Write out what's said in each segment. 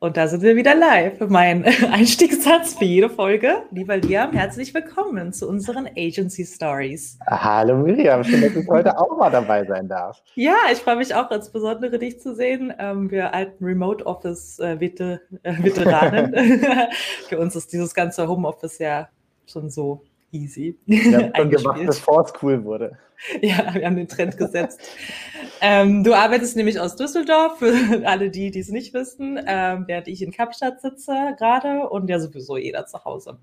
Und da sind wir wieder live. Mein Einstiegssatz für jede Folge. Lieber Liam, herzlich willkommen zu unseren Agency Stories. Hallo Miriam, schön, dass ich heute auch mal dabei sein darf. Ja, ich freue mich auch insbesondere dich zu sehen. Ähm, wir alten Remote Office äh, äh, Veteranen. für uns ist dieses ganze Homeoffice ja schon so easy. Wir haben schon gemacht, bevor es cool wurde. Ja, wir haben den Trend gesetzt. ähm, du arbeitest nämlich aus Düsseldorf, für alle die, die es nicht wissen, ähm, während ich in Kapstadt sitze gerade und ja sowieso jeder zu Hause.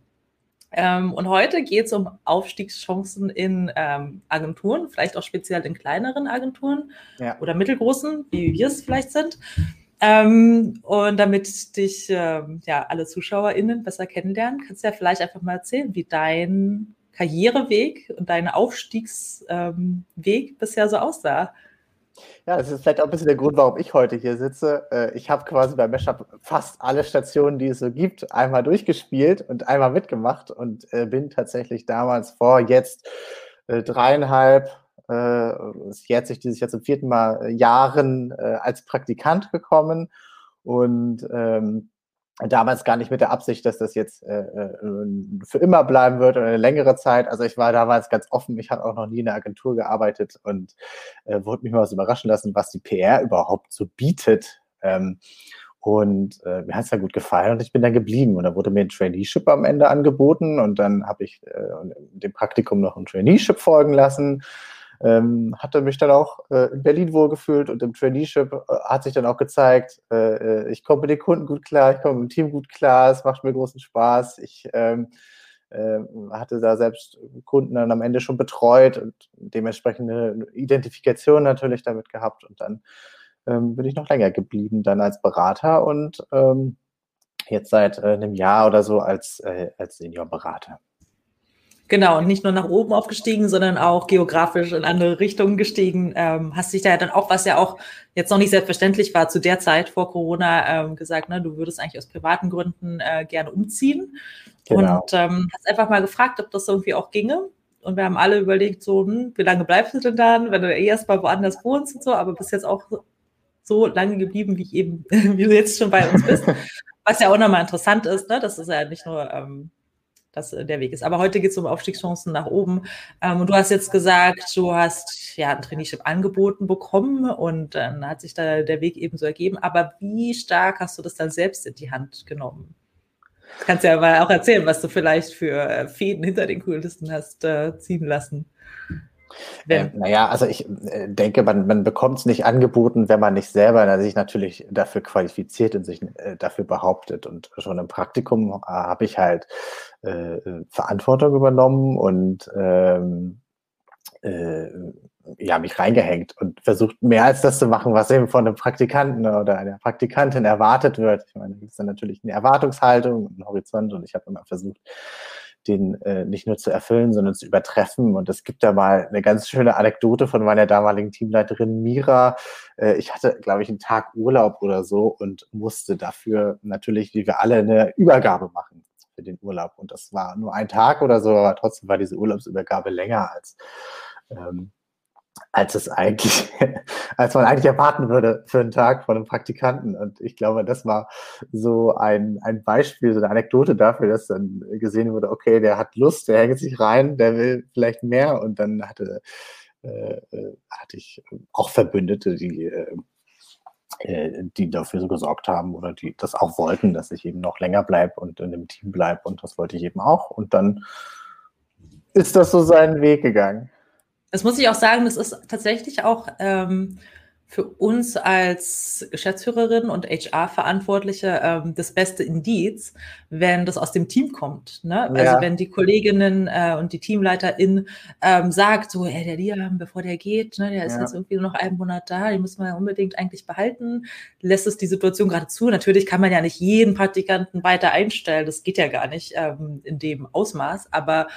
Ähm, und heute geht es um Aufstiegschancen in ähm, Agenturen, vielleicht auch speziell in kleineren Agenturen ja. oder mittelgroßen, wie wir es vielleicht sind. Ähm, und damit dich ähm, ja alle ZuschauerInnen besser kennenlernen, kannst du ja vielleicht einfach mal erzählen, wie dein Karriereweg und dein Aufstiegsweg ähm, bisher so aussah. Ja, das ist vielleicht auch ein bisschen der Grund, warum ich heute hier sitze. Äh, ich habe quasi bei Meshup fast alle Stationen, die es so gibt, einmal durchgespielt und einmal mitgemacht und äh, bin tatsächlich damals vor jetzt äh, dreieinhalb, es jährt sich dieses Jahr zum vierten Mal Jahren als Praktikant gekommen und ähm, damals gar nicht mit der Absicht, dass das jetzt äh, äh, für immer bleiben wird oder eine längere Zeit. Also ich war damals ganz offen, ich habe auch noch nie in der Agentur gearbeitet und äh, wollte mich mal was überraschen lassen, was die PR überhaupt so bietet. Ähm, und äh, mir es ja gut gefallen und ich bin dann geblieben. Und da wurde mir ein Traineeship am Ende angeboten und dann habe ich äh, dem Praktikum noch ein Traineeship folgen lassen ähm, hatte mich dann auch äh, in Berlin wohlgefühlt und im Traineeship äh, hat sich dann auch gezeigt, äh, äh ich komme mit den Kunden gut klar, ich komme mit dem Team gut klar, es macht mir großen Spaß. Ich ähm, äh, hatte da selbst Kunden dann am Ende schon betreut und dementsprechend eine Identifikation natürlich damit gehabt und dann ähm, bin ich noch länger geblieben dann als Berater und ähm, jetzt seit äh, einem Jahr oder so als, als Seniorberater. Genau, und nicht nur nach oben aufgestiegen, sondern auch geografisch in andere Richtungen gestiegen. Ähm, hast dich da ja dann auch, was ja auch jetzt noch nicht selbstverständlich war, zu der Zeit vor Corona ähm, gesagt, ne, du würdest eigentlich aus privaten Gründen äh, gerne umziehen. Genau. Und ähm, hast einfach mal gefragt, ob das irgendwie auch ginge. Und wir haben alle überlegt, so, hm, wie lange bleibst du denn dann, wenn du eh erst mal woanders wohnst und so, aber bist jetzt auch so lange geblieben, wie ich eben, wie du jetzt schon bei uns bist. Was ja auch nochmal interessant ist, ne? Das ist ja nicht nur ähm, das äh, der Weg ist. Aber heute geht es um Aufstiegschancen nach oben. Ähm, und du hast jetzt gesagt, du hast ja ein Traineeship angeboten bekommen und dann hat sich da der Weg eben so ergeben. Aber wie stark hast du das dann selbst in die Hand genommen? Du kannst ja mal auch erzählen, was du vielleicht für äh, Fäden hinter den Kulissen hast äh, ziehen lassen. Ähm, naja, also ich äh, denke, man, man bekommt es nicht angeboten, wenn man nicht selber sich natürlich dafür qualifiziert und sich äh, dafür behauptet. Und schon im Praktikum äh, habe ich halt äh, Verantwortung übernommen und ähm, äh, ja, mich reingehängt und versucht mehr als das zu machen, was eben von einem Praktikanten oder einer Praktikantin erwartet wird. Ich meine, da gibt es dann natürlich eine Erwartungshaltung, einen Horizont und ich habe immer versucht, den äh, nicht nur zu erfüllen, sondern zu übertreffen. Und es gibt da mal eine ganz schöne Anekdote von meiner damaligen Teamleiterin Mira. Äh, ich hatte, glaube ich, einen Tag Urlaub oder so und musste dafür natürlich, wie wir alle, eine Übergabe machen für den Urlaub. Und das war nur ein Tag oder so, aber trotzdem war diese Urlaubsübergabe länger als ähm, als es eigentlich, als man eigentlich erwarten würde für einen Tag von einem Praktikanten. Und ich glaube, das war so ein, ein Beispiel, so eine Anekdote dafür, dass dann gesehen wurde, okay, der hat Lust, der hängt sich rein, der will vielleicht mehr. Und dann hatte, äh, äh hatte ich auch Verbündete, die, äh, äh, die dafür so gesorgt haben oder die das auch wollten, dass ich eben noch länger bleibe und in dem Team bleibe. Und das wollte ich eben auch. Und dann ist das so seinen Weg gegangen. Das muss ich auch sagen, das ist tatsächlich auch ähm, für uns als Geschäftsführerin und HR-Verantwortliche ähm, das beste Indiz, wenn das aus dem Team kommt. Ne? Also ja. Also wenn die Kolleginnen äh, und die Teamleiterin ähm, sagt, so, ey, der Liam, bevor der geht, ne, der ist ja. jetzt irgendwie nur noch einen Monat da, den müssen wir unbedingt eigentlich behalten, lässt es die Situation gerade zu. Natürlich kann man ja nicht jeden Praktikanten weiter einstellen, das geht ja gar nicht ähm, in dem Ausmaß, aber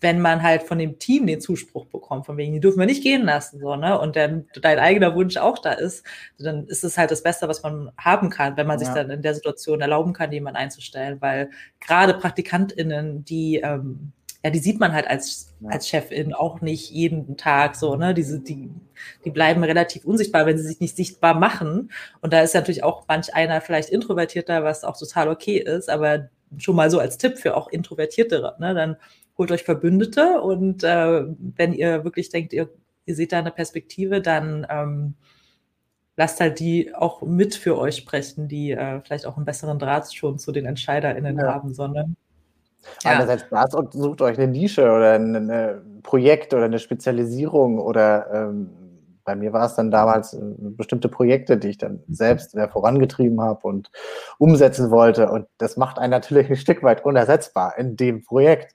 wenn man halt von dem Team den Zuspruch bekommt, von wegen, die dürfen wir nicht gehen lassen, so, ne? Und dann dein eigener Wunsch auch da ist, dann ist es halt das Beste, was man haben kann, wenn man ja. sich dann in der Situation erlauben kann, jemanden einzustellen, weil gerade PraktikantInnen, die ähm, ja, die sieht man halt als, ja. als Chefin auch nicht jeden Tag so, ne? Diese, die, die bleiben relativ unsichtbar, wenn sie sich nicht sichtbar machen. Und da ist natürlich auch manch einer vielleicht introvertierter, was auch total okay ist, aber schon mal so als Tipp für auch Introvertiertere, ne? Dann holt euch Verbündete und äh, wenn ihr wirklich denkt, ihr, ihr seht da eine Perspektive, dann ähm, lasst halt die auch mit für euch sprechen, die äh, vielleicht auch einen besseren Draht schon zu den EntscheiderInnen ja. haben, sondern ja. Einerseits das und sucht euch eine Nische oder ein Projekt oder eine Spezialisierung oder ähm, bei mir war es dann damals äh, bestimmte Projekte, die ich dann selbst sehr vorangetrieben habe und umsetzen wollte. Und das macht einen natürlich ein Stück weit unersetzbar in dem Projekt.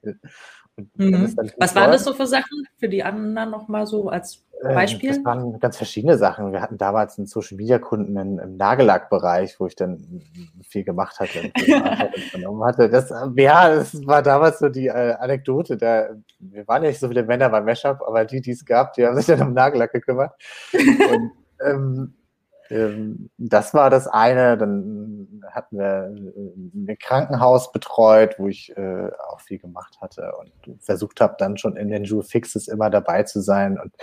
Mhm. Was waren das so für Sachen für die anderen nochmal so als Beispiel? Das waren ganz verschiedene Sachen. Wir hatten damals einen Social Media Kunden im, im Nagellackbereich, wo ich dann viel gemacht hatte und hatte. Das, ja, das war damals so die äh, Anekdote. Da, wir waren ja nicht so viele Männer beim Mashup, aber die, die es gab, die haben sich dann um Nagellack gekümmert. und, ähm, ähm, das war das eine. Dann hatten wir ein Krankenhaus betreut, wo ich äh, auch viel gemacht hatte und versucht habe, dann schon in den Jewel Fixes immer dabei zu sein. Und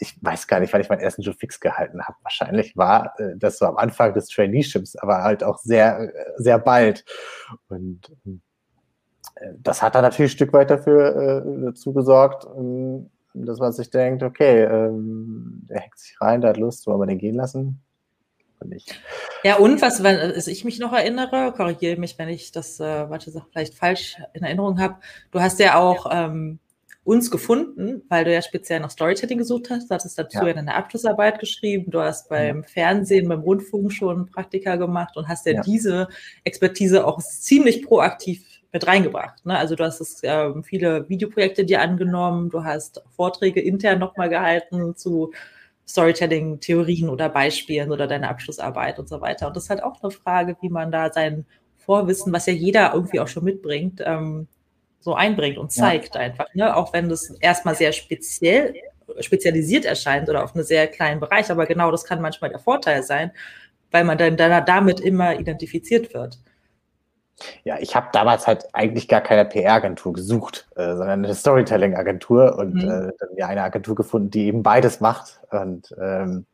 ich weiß gar nicht, wann ich meinen ersten Joe Fix gehalten habe. Wahrscheinlich war äh, das so am Anfang des Traineeships, aber halt auch sehr, sehr bald. Und äh, das hat dann natürlich ein Stück weit dafür äh, dazu gesorgt, ähm, dass man sich denkt, okay, ähm, der hängt sich rein, der hat Lust, wollen wir den gehen lassen? Nicht. Ja, und was, wenn also ich mich noch erinnere, korrigiere mich, wenn ich das, äh, manche Sachen vielleicht falsch in Erinnerung habe. Du hast ja auch ähm, uns gefunden, weil du ja speziell nach Storytelling gesucht hast. Du hattest dazu ja, ja deine Abschlussarbeit geschrieben. Du hast beim ja. Fernsehen, beim Rundfunk schon Praktika gemacht und hast ja, ja. diese Expertise auch ziemlich proaktiv mit reingebracht. Ne? Also du hast es, äh, viele Videoprojekte dir angenommen, du hast Vorträge intern nochmal gehalten zu Storytelling-Theorien oder Beispielen oder deine Abschlussarbeit und so weiter. Und das ist halt auch eine Frage, wie man da sein Vorwissen, was ja jeder irgendwie auch schon mitbringt, ähm, so einbringt und zeigt ja. einfach. Ne? Auch wenn das erstmal sehr speziell, spezialisiert erscheint oder auf einen sehr kleinen Bereich, aber genau das kann manchmal der Vorteil sein, weil man dann, damit immer identifiziert wird. Ja, ich habe damals halt eigentlich gar keine PR-Agentur gesucht, äh, sondern eine Storytelling-Agentur und mhm. äh, dann ja eine Agentur gefunden, die eben beides macht. Und ähm,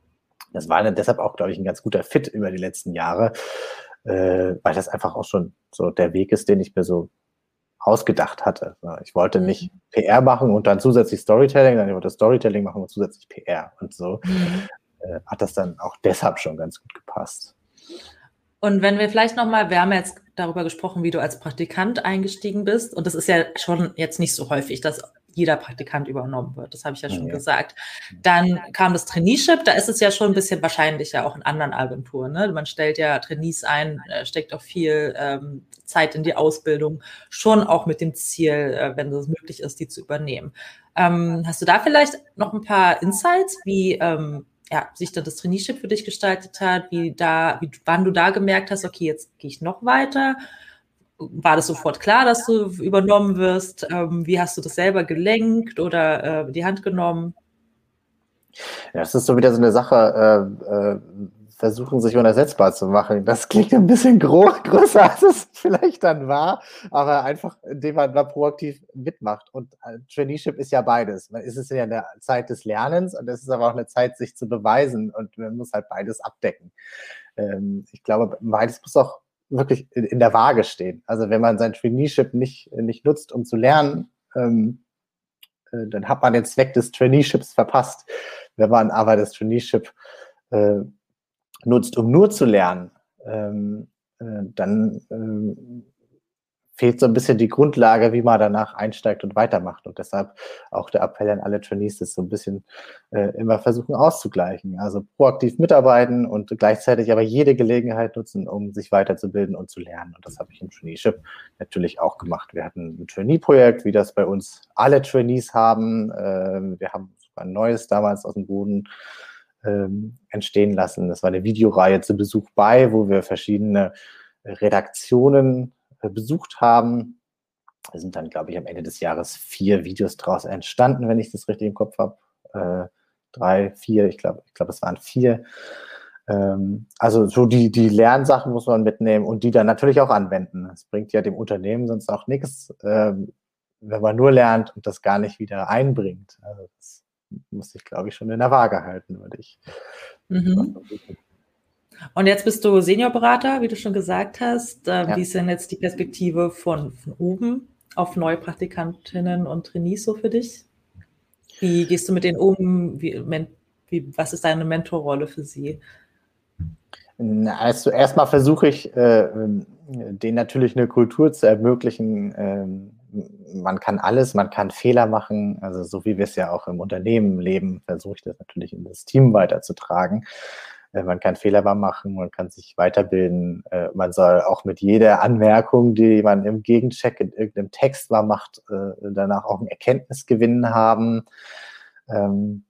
das war dann deshalb auch, glaube ich, ein ganz guter Fit über die letzten Jahre, äh, weil das einfach auch schon so der Weg ist, den ich mir so ausgedacht hatte. Ich wollte nicht mhm. PR machen und dann zusätzlich Storytelling, sondern ich wollte Storytelling machen und zusätzlich PR. Und so mhm. äh, hat das dann auch deshalb schon ganz gut gepasst. Und wenn wir vielleicht nochmal, wir haben jetzt darüber gesprochen, wie du als Praktikant eingestiegen bist. Und das ist ja schon jetzt nicht so häufig, dass jeder Praktikant übernommen wird. Das habe ich ja schon ja. gesagt. Dann kam das Traineeship. Da ist es ja schon ein bisschen wahrscheinlicher, auch in anderen Agenturen. Ne? Man stellt ja Trainees ein, äh, steckt auch viel ähm, Zeit in die Ausbildung, schon auch mit dem Ziel, äh, wenn es möglich ist, die zu übernehmen. Ähm, hast du da vielleicht noch ein paar Insights, wie ähm, ja, sich da das Traineeship für dich gestaltet hat, wie da, wie, wann du da gemerkt hast, okay, jetzt gehe ich noch weiter. War das sofort klar, dass du übernommen wirst? Ähm, wie hast du das selber gelenkt oder äh, die Hand genommen? Ja, das ist so wieder so eine Sache, äh, äh, versuchen, sich unersetzbar zu machen. Das klingt ein bisschen groß, größer, als es vielleicht dann war, aber einfach, indem man da proaktiv mitmacht. Und äh, Traineeship ist ja beides. Es ist ja eine Zeit des Lernens und es ist aber auch eine Zeit, sich zu beweisen und man muss halt beides abdecken. Ähm, ich glaube, beides muss auch wirklich in der Waage stehen. Also wenn man sein Traineeship nicht, nicht nutzt, um zu lernen, ähm, äh, dann hat man den Zweck des Traineeships verpasst. Wenn man aber das Traineeship äh, nutzt, um nur zu lernen, ähm, äh, dann ähm, fehlt so ein bisschen die Grundlage, wie man danach einsteigt und weitermacht. Und deshalb auch der Appell an alle Trainees, das so ein bisschen äh, immer versuchen auszugleichen. Also proaktiv mitarbeiten und gleichzeitig aber jede Gelegenheit nutzen, um sich weiterzubilden und zu lernen. Und das habe ich im Traineeship natürlich auch gemacht. Wir hatten ein Trainee-Projekt, wie das bei uns alle Trainees haben. Ähm, wir haben sogar ein neues damals aus dem Boden ähm, entstehen lassen. Das war eine Videoreihe zu Besuch bei, wo wir verschiedene Redaktionen besucht haben. Es sind dann, glaube ich, am Ende des Jahres vier Videos daraus entstanden, wenn ich das richtig im Kopf habe. Äh, drei, vier, ich glaube, ich glaube, es waren vier. Ähm, also so die, die Lernsachen muss man mitnehmen und die dann natürlich auch anwenden. Es bringt ja dem Unternehmen sonst auch nichts, ähm, wenn man nur lernt und das gar nicht wieder einbringt. Also das muss ich, glaube ich, schon in der Waage halten, würde ich. Mhm. Und jetzt bist du Seniorberater, wie du schon gesagt hast. Äh, ja. Wie ist denn jetzt die Perspektive von, von oben auf neue Praktikantinnen und Trainees so für dich? Wie gehst du mit denen um? Wie, wie, was ist deine Mentorrolle für sie? Also erstmal versuche ich, äh, denen natürlich eine Kultur zu ermöglichen. Ähm, man kann alles, man kann Fehler machen. Also so wie wir es ja auch im Unternehmen leben, versuche ich das natürlich in das Team weiterzutragen. Äh, man kann Fehler machen, man kann sich weiterbilden. Äh, man soll auch mit jeder Anmerkung, die man im Gegencheck in irgendeinem Text mal macht, äh, danach auch einen Erkenntnisgewinn haben. Ähm,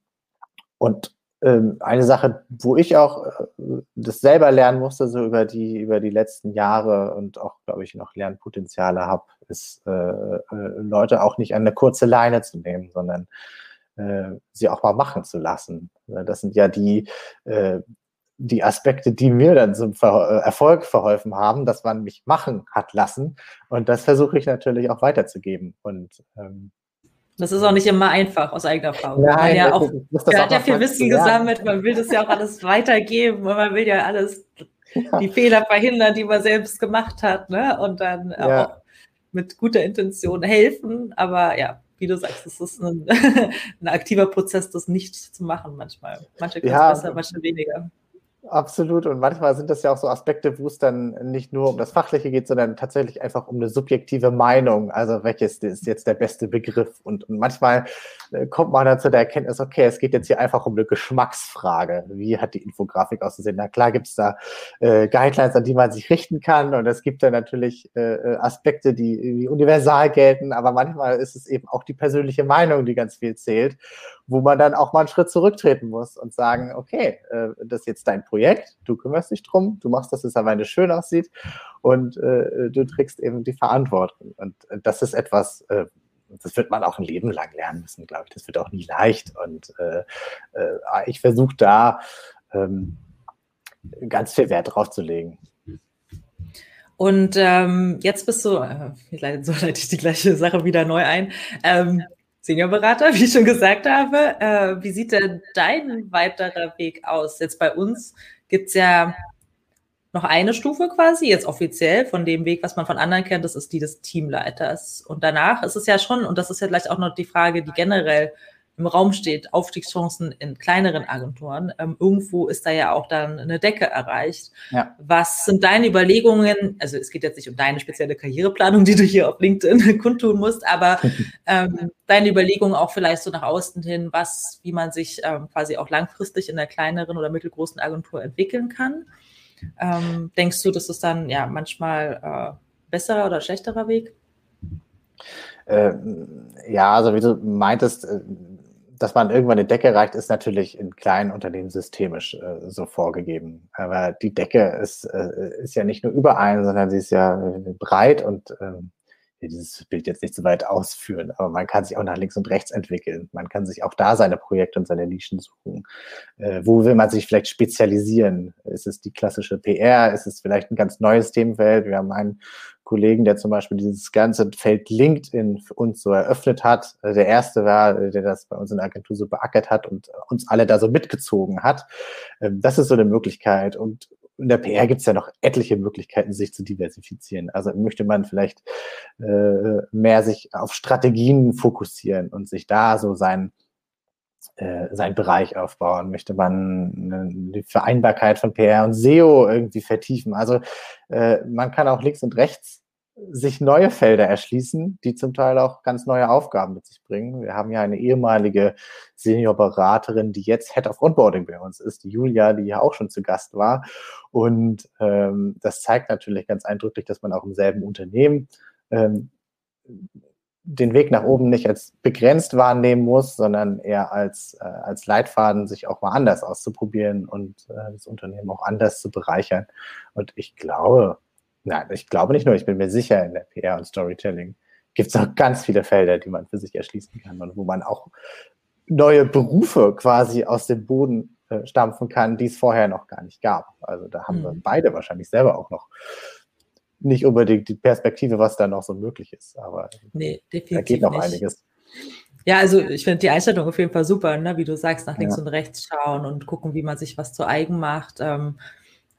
und ähm, eine Sache, wo ich auch das selber lernen musste, so über die, über die letzten Jahre und auch, glaube ich, noch Lernpotenziale habe, ist, Leute auch nicht an eine kurze Leine zu nehmen, sondern sie auch mal machen zu lassen. Das sind ja die, die Aspekte, die mir dann zum Ver äh, Erfolg verholfen haben, dass man mich machen hat lassen. Und das versuche ich natürlich auch weiterzugeben. Und ähm, das ist auch nicht immer einfach aus eigener Erfahrung. Nein, man ja auch, man hat ja viel Wissen gesammelt, man will das ja auch alles weitergeben und man will ja alles, ja. die Fehler verhindern, die man selbst gemacht hat, ne? Und dann auch mit guter Intention helfen. Aber ja, wie du sagst, es ist ein, ein aktiver Prozess, das nicht zu machen manchmal. Manche können es besser, manche weniger. Absolut. Und manchmal sind das ja auch so Aspekte, wo es dann nicht nur um das Fachliche geht, sondern tatsächlich einfach um eine subjektive Meinung. Also welches ist jetzt der beste Begriff? Und, und manchmal äh, kommt man dann zu der Erkenntnis, okay, es geht jetzt hier einfach um eine Geschmacksfrage. Wie hat die Infografik auszusehen? Na klar gibt es da äh, Guidelines, an die man sich richten kann. Und es gibt da natürlich äh, äh, Aspekte, die, die universal gelten. Aber manchmal ist es eben auch die persönliche Meinung, die ganz viel zählt wo man dann auch mal einen Schritt zurücktreten muss und sagen, okay, äh, das ist jetzt dein Projekt, du kümmerst dich drum, du machst, dass es am Ende schön aussieht und äh, du trägst eben die Verantwortung. Und äh, das ist etwas, äh, das wird man auch ein Leben lang lernen müssen, glaube ich. Das wird auch nie leicht. Und äh, äh, ich versuche da ähm, ganz viel Wert drauf zu legen. Und ähm, jetzt bist du, äh, so leite ich die gleiche Sache wieder neu ein. Ähm, Seniorberater, wie ich schon gesagt habe. Äh, wie sieht denn dein weiterer Weg aus? Jetzt bei uns gibt es ja noch eine Stufe quasi, jetzt offiziell von dem Weg, was man von anderen kennt, das ist die des Teamleiters. Und danach ist es ja schon, und das ist ja vielleicht auch noch die Frage, die generell im Raum steht, Aufstiegschancen in kleineren Agenturen. Ähm, irgendwo ist da ja auch dann eine Decke erreicht. Ja. Was sind deine Überlegungen? Also es geht jetzt nicht um deine spezielle Karriereplanung, die du hier auf LinkedIn kundtun musst, aber ähm, deine Überlegungen auch vielleicht so nach außen hin, was, wie man sich ähm, quasi auch langfristig in einer kleineren oder mittelgroßen Agentur entwickeln kann. Ähm, denkst du, das ist dann ja manchmal äh, besserer oder schlechterer Weg? Äh, ja, also wie du meintest, äh, dass man irgendwann eine Decke erreicht, ist natürlich in kleinen Unternehmen systemisch äh, so vorgegeben. Aber die Decke ist, äh, ist ja nicht nur überall, sondern sie ist ja äh, breit und ähm, dieses Bild jetzt nicht so weit ausführen, aber man kann sich auch nach links und rechts entwickeln. Man kann sich auch da seine Projekte und seine Nischen suchen. Äh, wo will man sich vielleicht spezialisieren? Ist es die klassische PR? Ist es vielleicht ein ganz neues Themenfeld? Wir haben einen Kollegen, der zum Beispiel dieses ganze Feld LinkedIn für uns so eröffnet hat. Äh, der erste war, äh, der das bei uns in der Agentur so beackert hat und uns alle da so mitgezogen hat. Ähm, das ist so eine Möglichkeit. Und in der PR gibt es ja noch etliche Möglichkeiten, sich zu diversifizieren. Also möchte man vielleicht äh, mehr sich auf Strategien fokussieren und sich da so sein äh, sein Bereich aufbauen? Möchte man die Vereinbarkeit von PR und SEO irgendwie vertiefen? Also äh, man kann auch links und rechts sich neue Felder erschließen, die zum Teil auch ganz neue Aufgaben mit sich bringen. Wir haben ja eine ehemalige Seniorberaterin, die jetzt Head of Onboarding bei uns ist, die Julia, die ja auch schon zu Gast war. Und ähm, das zeigt natürlich ganz eindrücklich, dass man auch im selben Unternehmen ähm, den Weg nach oben nicht als begrenzt wahrnehmen muss, sondern eher als, äh, als Leitfaden, sich auch mal anders auszuprobieren und äh, das Unternehmen auch anders zu bereichern. Und ich glaube, nein, ich glaube nicht nur, ich bin mir sicher, in der PR und Storytelling gibt es auch ganz viele Felder, die man für sich erschließen kann und wo man auch neue Berufe quasi aus dem Boden äh, stampfen kann, die es vorher noch gar nicht gab. Also da haben mhm. wir beide wahrscheinlich selber auch noch nicht unbedingt die Perspektive, was da noch so möglich ist. Aber nee, da geht noch nicht. einiges. Ja, also ich finde die Einstellung auf jeden Fall super, ne? wie du sagst, nach links ja. und rechts schauen und gucken, wie man sich was zu eigen macht. Ähm,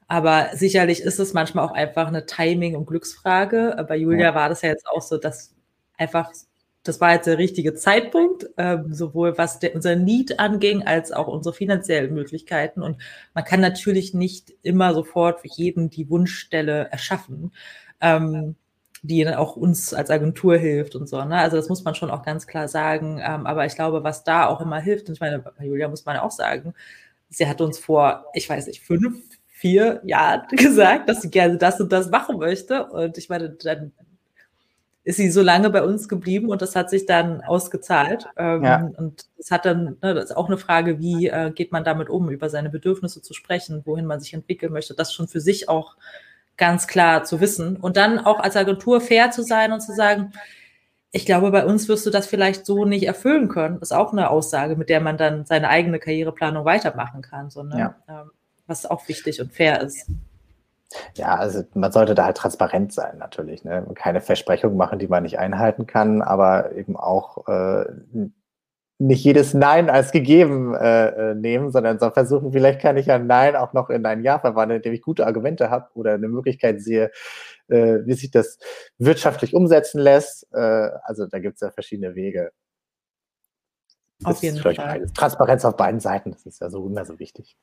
aber sicherlich ist es manchmal auch einfach eine Timing- und Glücksfrage. Bei Julia ja. war das ja jetzt auch so, dass einfach das war jetzt der richtige Zeitpunkt, ähm, sowohl was der, unser Need anging, als auch unsere finanziellen Möglichkeiten. Und man kann natürlich nicht immer sofort für jeden die Wunschstelle erschaffen, ähm, die dann auch uns als Agentur hilft und so. Ne? Also das muss man schon auch ganz klar sagen. Ähm, aber ich glaube, was da auch immer hilft, und ich meine, Julia muss man auch sagen, sie hat uns vor, ich weiß nicht, fünf, vier Jahren gesagt, dass sie gerne das und das machen möchte. Und ich meine, dann ist sie so lange bei uns geblieben und das hat sich dann ausgezahlt. Ähm, ja. Und das hat dann, ne, das ist auch eine Frage, wie äh, geht man damit um, über seine Bedürfnisse zu sprechen, wohin man sich entwickeln möchte, das schon für sich auch ganz klar zu wissen. Und dann auch als Agentur fair zu sein und zu sagen, ich glaube, bei uns wirst du das vielleicht so nicht erfüllen können. Das ist auch eine Aussage, mit der man dann seine eigene Karriereplanung weitermachen kann, so, ne? ja. ähm, was auch wichtig und fair ist. Ja, also man sollte da halt transparent sein natürlich. Ne? Keine Versprechungen machen, die man nicht einhalten kann, aber eben auch äh, nicht jedes Nein als gegeben äh, äh nehmen, sondern so versuchen, vielleicht kann ich ja Nein auch noch in ein Ja verwandeln, indem ich gute Argumente habe oder eine Möglichkeit sehe, äh, wie sich das wirtschaftlich umsetzen lässt. Äh, also da gibt es ja verschiedene Wege. Auf jeden Fall. Transparenz auf beiden Seiten, das ist ja so immer so wichtig.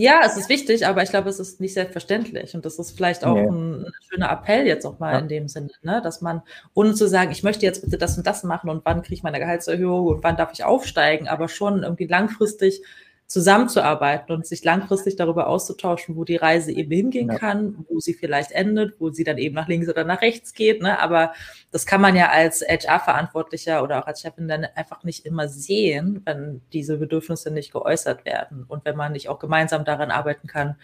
Ja, es ist wichtig, aber ich glaube, es ist nicht selbstverständlich. Und das ist vielleicht auch nee. ein, ein, schöner Appell jetzt auch mal ja. in dem Sinne, ne? dass man, ohne zu sagen, ich möchte jetzt bitte das und das machen und wann kriege ich meine Gehaltserhöhung und wann darf ich aufsteigen, aber schon irgendwie langfristig zusammenzuarbeiten und sich langfristig darüber auszutauschen, wo die Reise eben hingehen ja. kann, wo sie vielleicht endet, wo sie dann eben nach links oder nach rechts geht. Ne? Aber das kann man ja als HR-Verantwortlicher oder auch als Chefin dann einfach nicht immer sehen, wenn diese Bedürfnisse nicht geäußert werden und wenn man nicht auch gemeinsam daran arbeiten kann,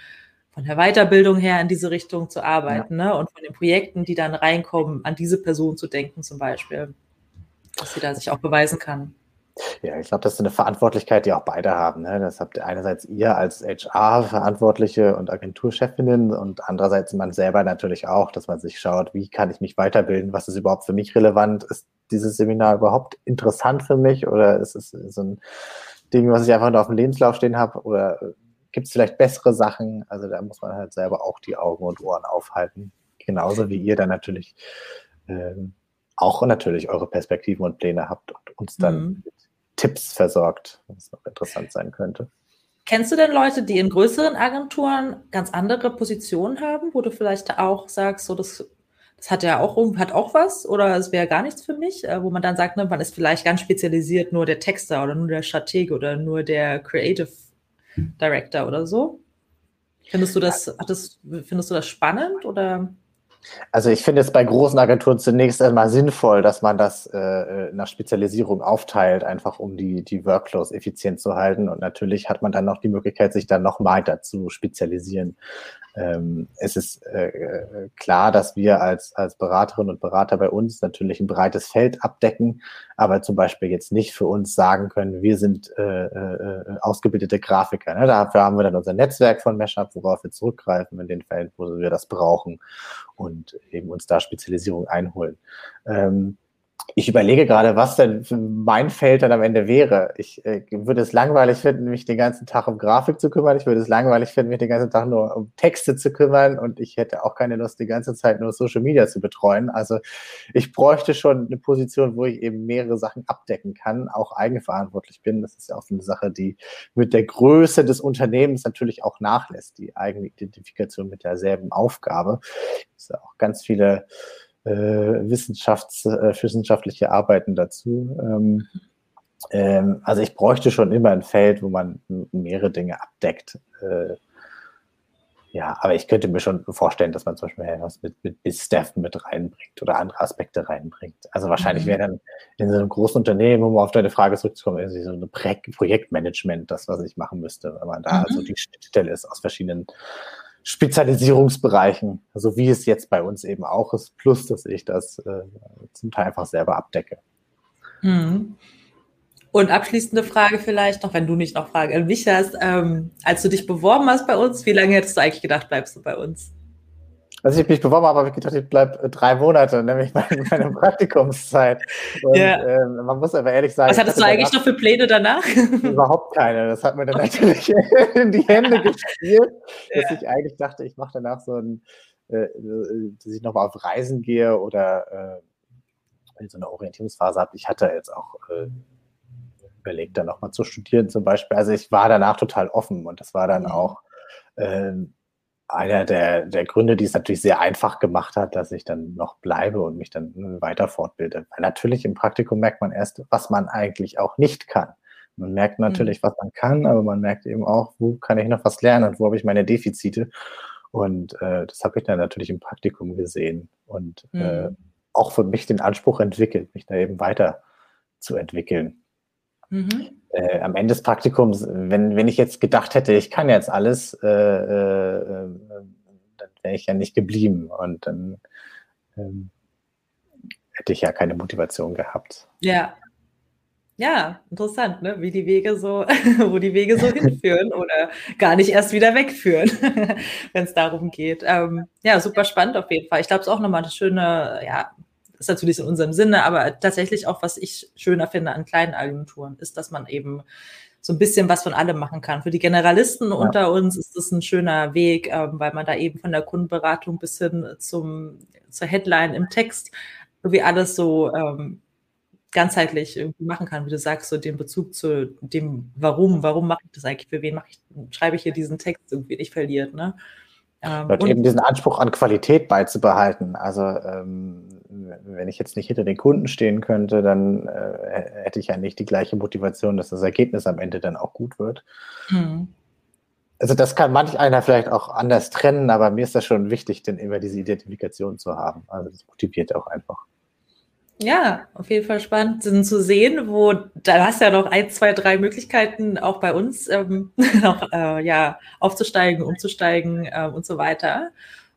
von der Weiterbildung her in diese Richtung zu arbeiten ja. ne? und von den Projekten, die dann reinkommen, an diese Person zu denken zum Beispiel, dass sie da sich auch beweisen kann. Ja, ich glaube, das ist eine Verantwortlichkeit, die auch beide haben. Ne? Das habt ihr einerseits ihr als HR-Verantwortliche und Agenturchefinnen und andererseits man selber natürlich auch, dass man sich schaut, wie kann ich mich weiterbilden, was ist überhaupt für mich relevant, ist dieses Seminar überhaupt interessant für mich oder ist es so ein Ding, was ich einfach nur auf dem Lebenslauf stehen habe oder gibt es vielleicht bessere Sachen? Also da muss man halt selber auch die Augen und Ohren aufhalten. Genauso wie ihr dann natürlich ähm, auch natürlich eure Perspektiven und Pläne habt und uns dann mhm. Tipps versorgt, was noch interessant sein könnte. Kennst du denn Leute, die in größeren Agenturen ganz andere Positionen haben, wo du vielleicht auch sagst, so das, das hat ja auch hat auch was oder es wäre gar nichts für mich, äh, wo man dann sagt, ne, man ist vielleicht ganz spezialisiert nur der Texter oder nur der Stratege oder nur der Creative Director oder so? Findest du das, das findest du das spannend oder? Also ich finde es bei großen Agenturen zunächst einmal sinnvoll, dass man das äh, nach Spezialisierung aufteilt, einfach um die, die Workflows effizient zu halten. Und natürlich hat man dann noch die Möglichkeit, sich dann noch weiter zu spezialisieren. Ähm, es ist äh, äh, klar, dass wir als, als Beraterinnen und Berater bei uns natürlich ein breites Feld abdecken, aber zum Beispiel jetzt nicht für uns sagen können, wir sind äh, äh, ausgebildete Grafiker. Ne? Dafür haben wir dann unser Netzwerk von Meshup, worauf wir zurückgreifen in den Fällen, wo wir das brauchen und eben uns da Spezialisierung einholen. Ähm, ich überlege gerade, was denn mein Feld dann am Ende wäre. Ich äh, würde es langweilig finden, mich den ganzen Tag um Grafik zu kümmern. Ich würde es langweilig finden, mich den ganzen Tag nur um Texte zu kümmern. Und ich hätte auch keine Lust, die ganze Zeit nur Social Media zu betreuen. Also ich bräuchte schon eine Position, wo ich eben mehrere Sachen abdecken kann, auch eigenverantwortlich bin. Das ist ja auch eine Sache, die mit der Größe des Unternehmens natürlich auch nachlässt, die eigene Identifikation mit derselben Aufgabe. Es ist ja auch ganz viele äh, Wissenschafts-, äh, wissenschaftliche Arbeiten dazu. Ähm, ähm, also ich bräuchte schon immer ein Feld, wo man mehrere Dinge abdeckt. Äh, ja, aber ich könnte mir schon vorstellen, dass man zum Beispiel was mit, mit BizDev mit reinbringt oder andere Aspekte reinbringt. Also wahrscheinlich mhm. wäre dann in so einem großen Unternehmen, um auf deine Frage zurückzukommen, irgendwie so ein Projektmanagement, das, was ich machen müsste, wenn man da mhm. also die Schnittstelle ist aus verschiedenen Spezialisierungsbereichen, so wie es jetzt bei uns eben auch ist, plus dass ich das äh, zum Teil einfach selber abdecke. Mhm. Und abschließende Frage vielleicht noch, wenn du nicht noch Fragen an mich hast. Ähm, als du dich beworben hast bei uns, wie lange hättest du eigentlich gedacht, bleibst du bei uns? Als ich mich beworben habe, habe ich gedacht, ich bleibe drei Monate, nämlich meine, meine Praktikumszeit. Und, ja. äh, man muss aber ehrlich sagen. Was hattest du eigentlich noch für Pläne danach? Überhaupt keine. Das hat mir dann natürlich in die Hände gespielt, dass ja. ich eigentlich dachte, ich mache danach so ein, äh, dass ich nochmal auf Reisen gehe oder äh, so eine Orientierungsphase habe. Ich hatte jetzt auch äh, überlegt, dann nochmal zu studieren zum Beispiel. Also ich war danach total offen und das war dann mhm. auch ähm, einer der, der Gründe, die es natürlich sehr einfach gemacht hat, dass ich dann noch bleibe und mich dann weiter fortbilde. Weil natürlich im Praktikum merkt man erst, was man eigentlich auch nicht kann. Man merkt natürlich, mhm. was man kann, aber man merkt eben auch, wo kann ich noch was lernen und wo habe ich meine Defizite. Und äh, das habe ich dann natürlich im Praktikum gesehen und äh, mhm. äh, auch für mich den Anspruch entwickelt, mich da eben weiter zu entwickeln. Mhm. Äh, am Ende des Praktikums, wenn, wenn ich jetzt gedacht hätte, ich kann jetzt alles, äh, äh, äh dann wäre ich ja nicht geblieben und dann ähm, hätte ich ja keine Motivation gehabt. Ja. Ja, interessant, ne? wie die Wege so, wo die Wege so hinführen oder gar nicht erst wieder wegführen, wenn es darum geht. Ähm, ja, super spannend auf jeden Fall. Ich glaube, es ist auch nochmal eine schöne ja, ist natürlich in unserem Sinne, aber tatsächlich auch, was ich schöner finde an kleinen Agenturen, ist, dass man eben so ein bisschen was von allem machen kann. Für die Generalisten ja. unter uns ist das ein schöner Weg, ähm, weil man da eben von der Kundenberatung bis hin zum, zur Headline im Text irgendwie alles so ähm, ganzheitlich irgendwie machen kann, wie du sagst, so den Bezug zu dem Warum, warum mache ich das eigentlich, für wen mache ich, schreibe ich hier diesen Text irgendwie nicht verliert, ne? Ähm, und eben diesen Anspruch an Qualität beizubehalten. Also ähm, wenn ich jetzt nicht hinter den Kunden stehen könnte, dann äh, hätte ich ja nicht die gleiche Motivation, dass das Ergebnis am Ende dann auch gut wird. Mhm. Also das kann manch einer vielleicht auch anders trennen, aber mir ist das schon wichtig, denn immer diese Identifikation zu haben. Also das motiviert auch einfach. Ja, auf jeden Fall spannend sind zu sehen, wo da hast du ja noch ein, zwei, drei Möglichkeiten auch bei uns ähm, noch äh, ja aufzusteigen, umzusteigen äh, und so weiter.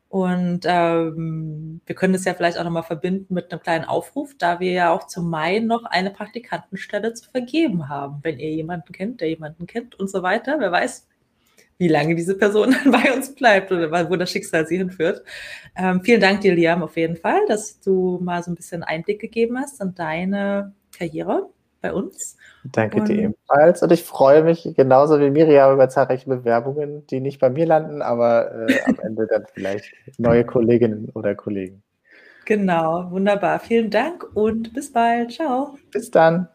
Und ähm, wir können das ja vielleicht auch nochmal verbinden mit einem kleinen Aufruf, da wir ja auch zum Mai noch eine Praktikantenstelle zu vergeben haben. Wenn ihr jemanden kennt, der jemanden kennt und so weiter, wer weiß, wie lange diese Person dann bei uns bleibt oder wo das Schicksal sie hinführt. Ähm, vielen Dank dir, Liam, auf jeden Fall, dass du mal so ein bisschen Einblick gegeben hast in deine Karriere bei uns. Danke und dir ebenfalls. Und ich freue mich genauso wie Miriam über zahlreiche Bewerbungen, die nicht bei mir landen, aber äh, am Ende dann vielleicht neue Kolleginnen oder Kollegen. Genau, wunderbar. Vielen Dank und bis bald. Ciao. Bis dann.